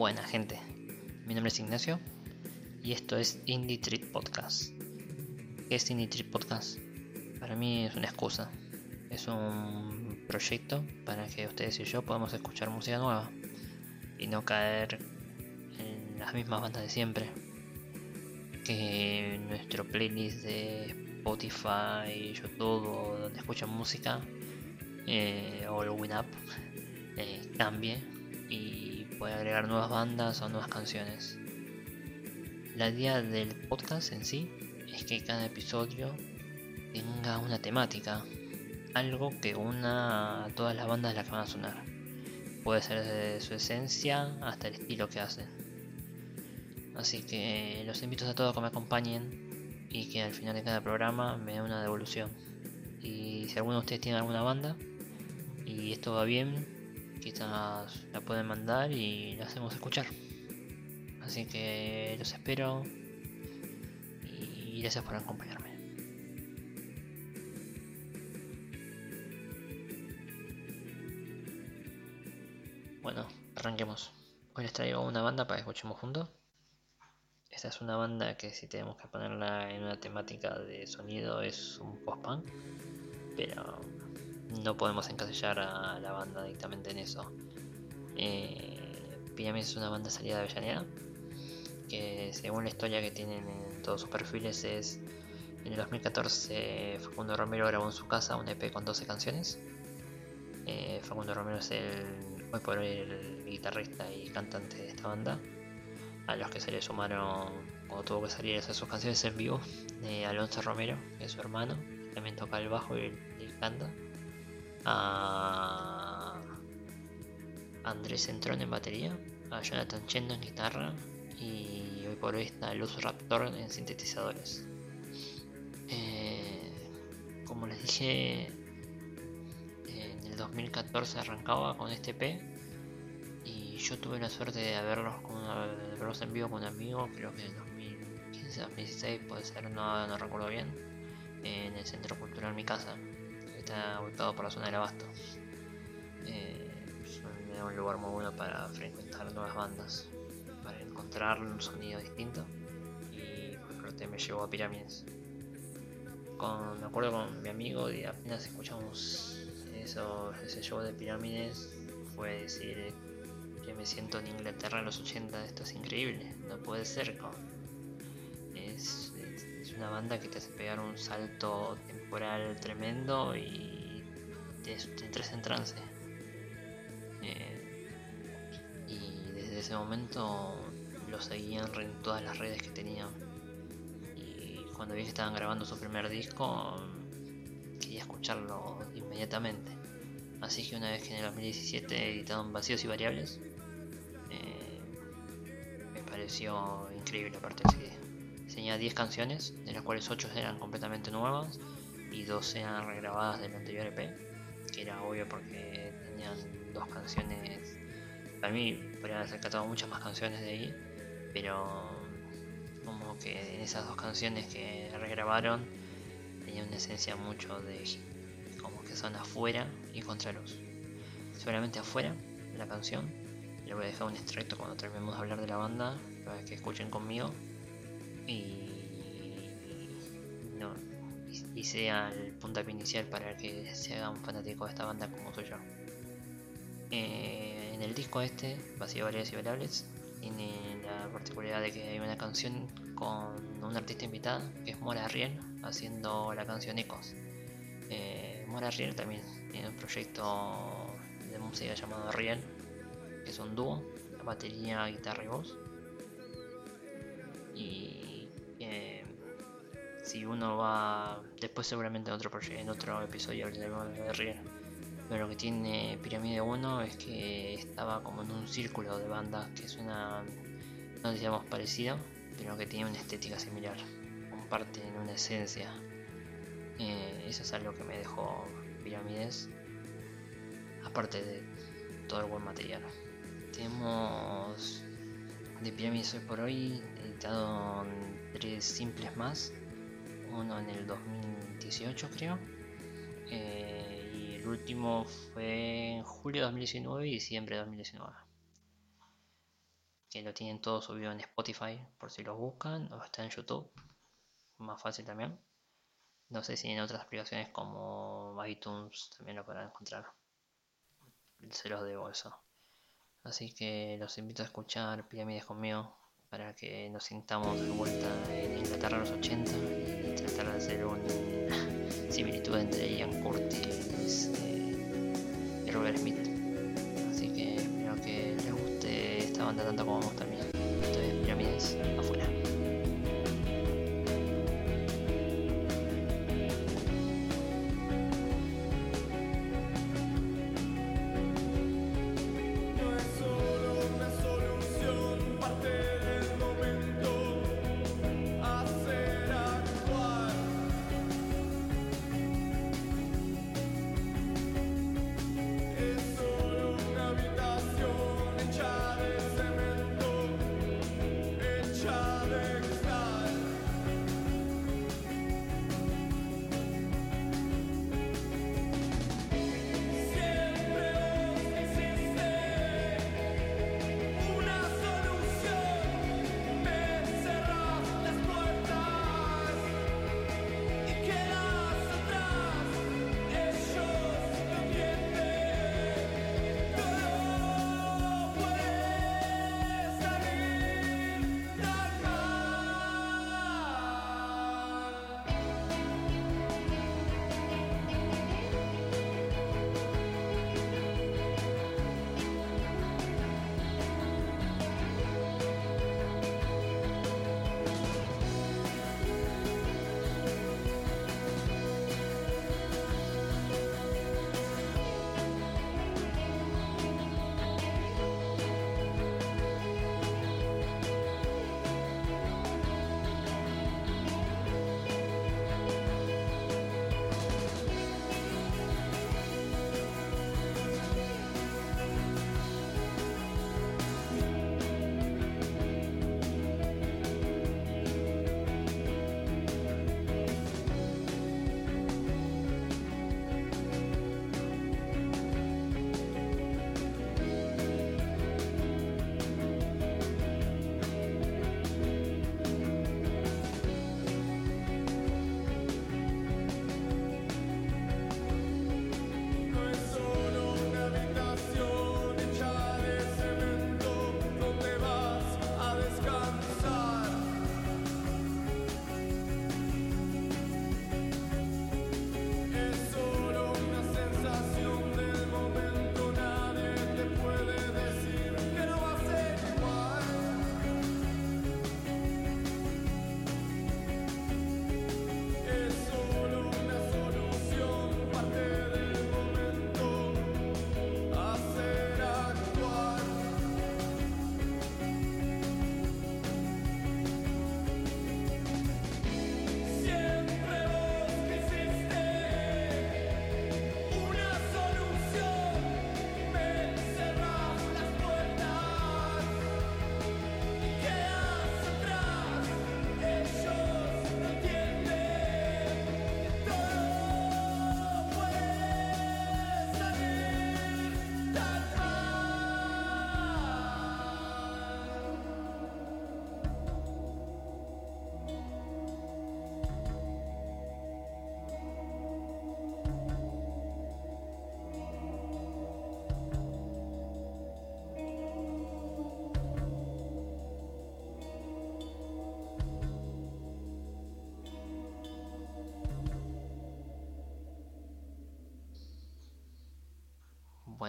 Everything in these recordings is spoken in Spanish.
Buena gente, mi nombre es Ignacio y esto es Indie Treat Podcast. ¿Qué es Indie Treat Podcast? Para mí es una excusa, es un proyecto para que ustedes y yo podamos escuchar música nueva y no caer en las mismas bandas de siempre. Que nuestro playlist de Spotify, YouTube o donde escuchan música eh, o el WinUp eh, cambie puede agregar nuevas bandas o nuevas canciones. La idea del podcast en sí es que cada episodio tenga una temática, algo que una a todas las bandas las que van a sonar. Puede ser desde su esencia hasta el estilo que hacen. Así que los invito a todos a que me acompañen y que al final de cada programa me den una devolución. Y si alguno de ustedes tiene alguna banda y esto va bien, quizás la pueden mandar y la hacemos escuchar. Así que los espero y gracias por acompañarme. Bueno, arranquemos. Hoy les traigo una banda para que escuchemos juntos. Esta es una banda que si tenemos que ponerla en una temática de sonido es un post-punk, pero no podemos encasillar a la banda directamente en eso. Eh, es una banda salida de Avellaneda, que según la historia que tienen en todos sus perfiles es en el 2014 Facundo Romero grabó en su casa un EP con 12 canciones. Eh, Facundo Romero es el, hoy por hoy el guitarrista y cantante de esta banda, a los que se le sumaron cuando tuvo que salir a hacer sus canciones en vivo, eh, Alonso Romero, que es su hermano, también toca el bajo y, y canta a Andrés Centrón en batería, a Jonathan Chendo en guitarra y hoy por hoy está Luz Raptor en sintetizadores. Eh, como les dije, en el 2014 arrancaba con este P y yo tuve la suerte de verlos, verlos en vivo con un amigo, creo que en 2015, 2016 puede ser, no, no recuerdo bien, en el Centro Cultural Mi Casa está ubicado por la zona del Abasto. Eh, es un lugar muy bueno para frecuentar nuevas bandas, para encontrar un sonido distinto. Y por me llevó a Pirámides. Con, me acuerdo con mi amigo y apenas escuchamos eso, ese show de Pirámides, fue decir que me siento en Inglaterra en los 80, esto es increíble, no puede ser. Una banda que te hace pegar un salto temporal tremendo y te, entras en trance. Eh, y desde ese momento lo seguían en todas las redes que tenían. Y cuando vi que estaban grabando su primer disco, quería escucharlo inmediatamente. Así que una vez que en el 2017 editaron Vacíos y Variables, eh, me pareció increíble aparte de Tenía 10 canciones, de las cuales 8 eran completamente nuevas y dos eran regrabadas del anterior EP, que era obvio porque tenían dos canciones. Para mí podrían haber rescatado muchas más canciones de ahí, pero como que en esas dos canciones que regrabaron tenía una esencia mucho de como que son afuera y contraluz. Seguramente afuera la canción, le voy a dejar un extracto cuando terminemos de hablar de la banda para que escuchen conmigo y no y sea el puntapié inicial para que se haga un fanático de esta banda como soy yo. Eh, en el disco este, Vacío Variables y Variables, tiene la particularidad de que hay una canción con una artista invitada, que es Mora Riel, haciendo la canción Ecos. Eh, Mora Riel también tiene un proyecto de música llamado Riel, que es un dúo, batería, guitarra y voz. Y si uno va después seguramente en otro en otro episodio hablaremos de Riel pero lo que tiene Pirámide 1 es que estaba como en un círculo de bandas que es una no digamos parecido pero que tiene una estética similar comparten una esencia. Eh, eso es algo que me dejó Pirámides aparte de todo el buen material. Tenemos de Pirámides hoy por hoy editado tres simples más uno en el 2018 creo. Eh, y el último fue en julio de 2019 y diciembre de 2019. que lo tienen todo subido en Spotify por si los buscan o está en YouTube, más fácil también. No sé si en otras aplicaciones como iTunes también lo podrán encontrar. Se los debo eso. Así que los invito a escuchar Pirámides conmigo para que nos sintamos de vuelta en Inglaterra a los 80 y tratar de hacer una similitud entre Ian Curtis eh, y Robert Smith. Así que espero que les guste esta banda tanto como a mí. Esto es Pirámides afuera.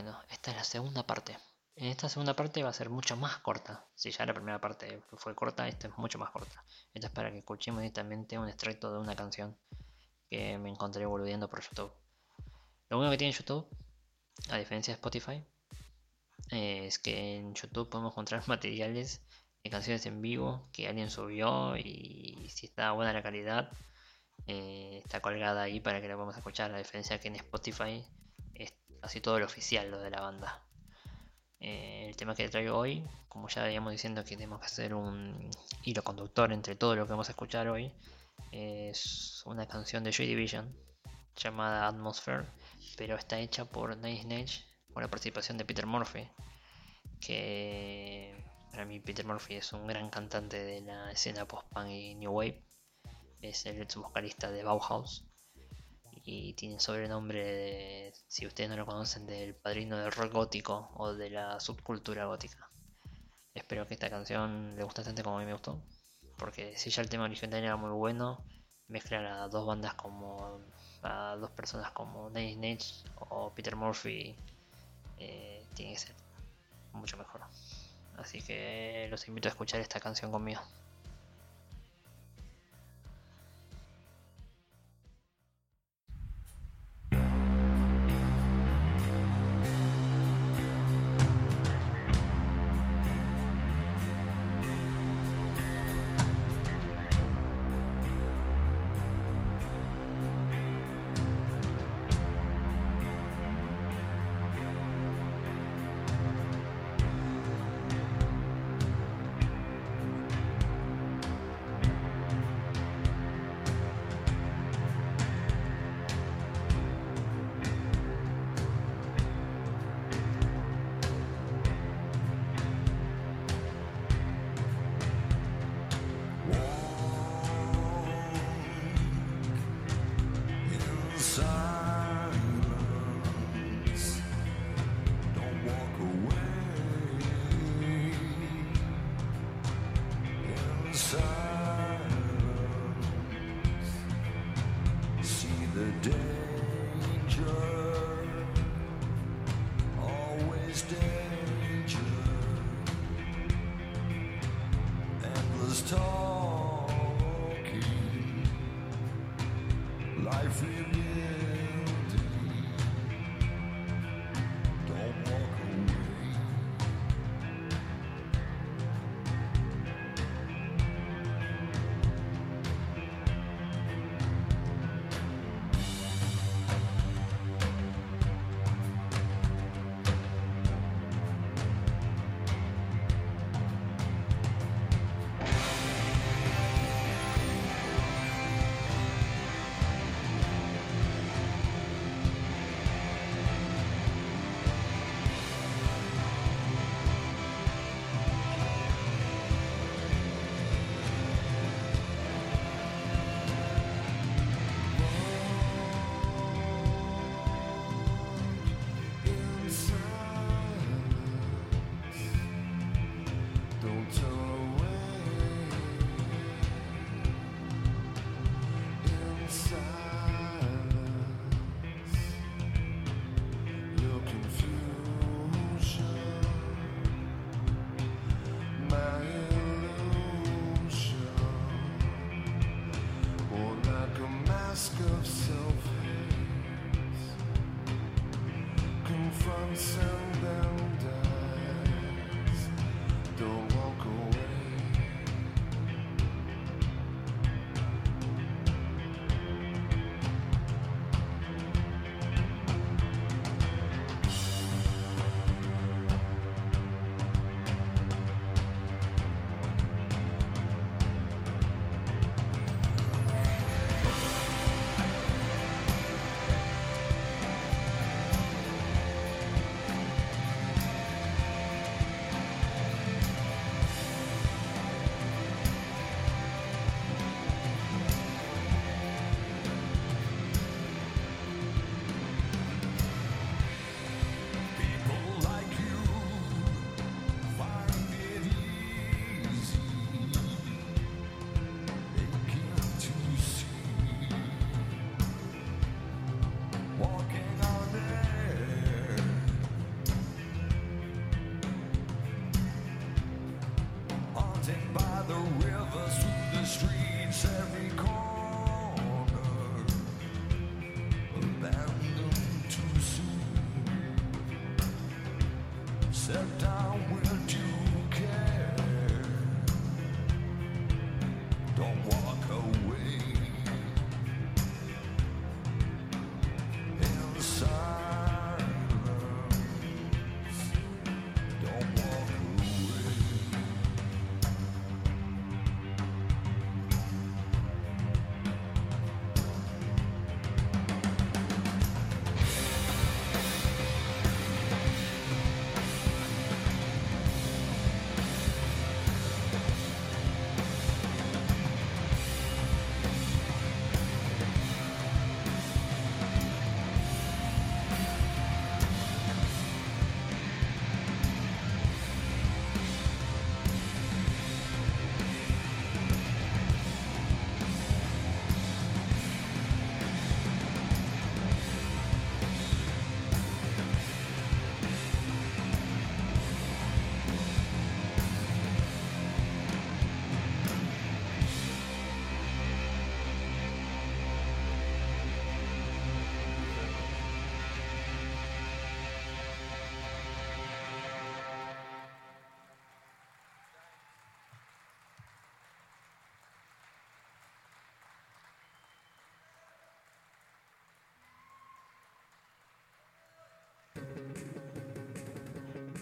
Bueno, esta es la segunda parte. En esta segunda parte va a ser mucho más corta. Si ya la primera parte fue corta, esta es mucho más corta. Esta es para que escuchemos directamente un extracto de una canción que me encontré boludeando por YouTube. Lo bueno que tiene YouTube, a diferencia de Spotify, es que en YouTube podemos encontrar materiales de canciones en vivo que alguien subió y si está buena la calidad, eh, está colgada ahí para que la podamos escuchar. A diferencia que en Spotify casi todo lo oficial, lo de la banda. Eh, el tema que traigo hoy, como ya veníamos diciendo que tenemos que hacer un hilo conductor entre todo lo que vamos a escuchar hoy, es una canción de Joy Division llamada Atmosphere, pero está hecha por Nice Nage con la participación de Peter Murphy, que Para mí Peter Murphy es un gran cantante de la escena post-punk y new wave. Es el ex vocalista de Bauhaus. Y tiene sobrenombre de, si ustedes no lo conocen, del padrino del rock gótico o de la subcultura gótica. Espero que esta canción le guste tanto como a mí me gustó. Porque si ya el tema original era muy bueno, mezclar a dos bandas como a dos personas como Nate Nate o Peter Murphy eh, tiene que ser mucho mejor. Así que los invito a escuchar esta canción conmigo. inside. mountain bike.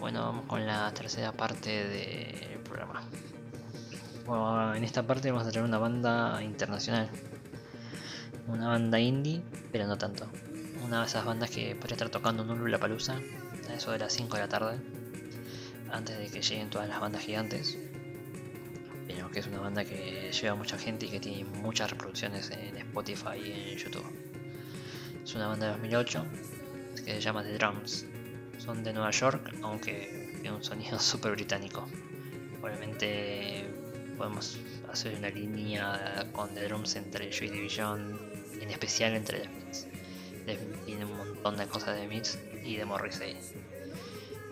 Bueno, vamos con la tercera parte del programa. Bueno, en esta parte vamos a tener una banda internacional. Una banda indie, pero no tanto. Una de esas bandas que podría estar tocando en un Palusa a eso de las 5 de la tarde, antes de que lleguen todas las bandas gigantes. Pero que es una banda que lleva mucha gente y que tiene muchas reproducciones en Spotify y en YouTube. Es una banda de 2008 que se llama The Drums. Son de Nueva York, aunque tiene un sonido súper británico. Obviamente podemos hacer una línea con The Drums entre Joy Division, en especial entre The Smiths. Tiene un montón de cosas de Smiths y de Morrissey.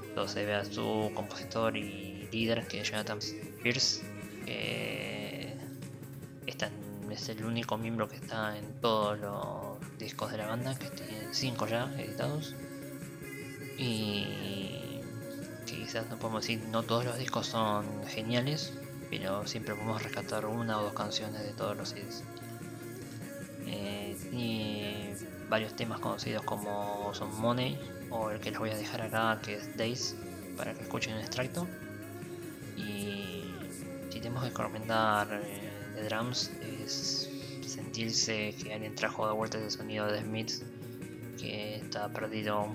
Entonces ve a su compositor y líder, que es Jonathan Pierce, que está es el único miembro que está en todos los discos de la banda, que tiene 5 ya editados. Y quizás no podemos decir, no todos los discos son geniales, pero siempre podemos rescatar una o dos canciones de todos los CDs. Eh, tiene varios temas conocidos como son Money o el que les voy a dejar acá que es Days para que escuchen el extracto. Y si tenemos que recomendar eh, de drums es sentirse que alguien trajo de vuelta ese sonido de Smith que está perdido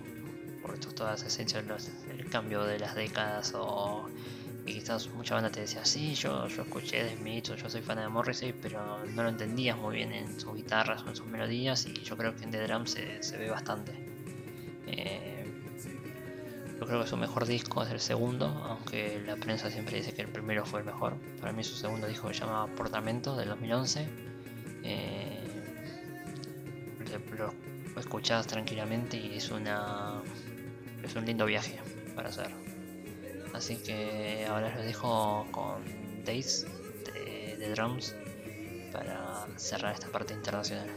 por todas las esencias del cambio de las décadas o y quizás mucha banda te decía sí yo, yo escuché de Smith yo soy fan de Morrissey pero no lo entendías muy bien en sus guitarras o en sus melodías y yo creo que en The Drums se, se ve bastante eh, yo creo que su mejor disco es el segundo, aunque la prensa siempre dice que el primero fue el mejor. Para mí su segundo disco se llama Portamento del 2011. Eh, lo escuchás tranquilamente y es una es un lindo viaje para hacer. Así que ahora les dejo con Days de, de Drums para cerrar esta parte internacional.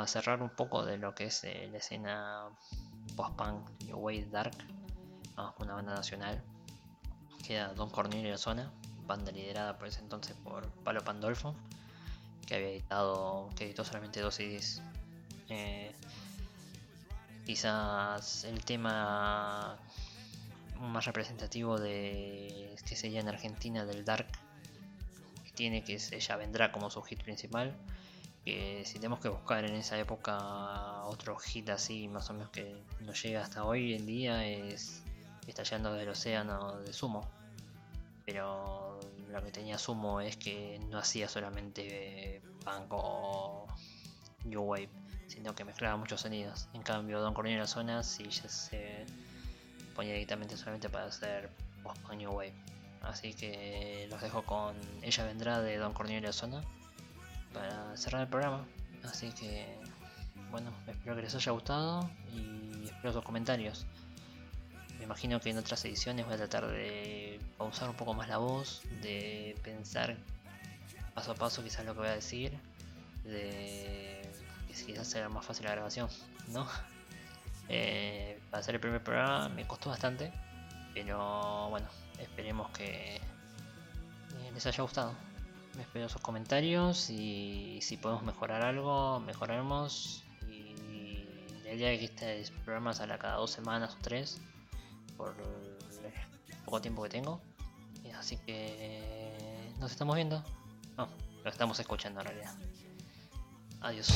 Para cerrar un poco de lo que es eh, la escena post-punk New Wave Dark, con una banda nacional, queda Don Cornelio Zona, banda liderada por ese entonces por Palo Pandolfo, que había editado, que editó solamente dos CDs. Eh, quizás el tema más representativo de que sería en Argentina del Dark tiene que Ella Vendrá como su hit principal que si tenemos que buscar en esa época otro hit así más o menos que nos llega hasta hoy en día es Estallando del Océano de Sumo. Pero lo que tenía Sumo es que no hacía solamente punk o new wave sino que mezclaba muchos sonidos. En cambio Don Cornelio Zona sí ya se ponía directamente solamente para hacer post new wave. Así que los dejo con Ella Vendrá de Don Cornelio Zona para cerrar el programa. Así que, bueno, espero que les haya gustado y espero sus comentarios. Me imagino que en otras ediciones voy a tratar de pausar un poco más la voz, de pensar paso a paso quizás lo que voy a decir, de quizás sea más fácil la grabación, ¿no? Eh, para hacer el primer programa me costó bastante, pero bueno, esperemos que eh, les haya gustado espero sus comentarios y si podemos mejorar algo, mejoraremos. Y la idea es que este programa salga cada dos semanas o tres, por el poco tiempo que tengo. Así que nos estamos viendo. No, lo estamos escuchando en realidad. Adiós.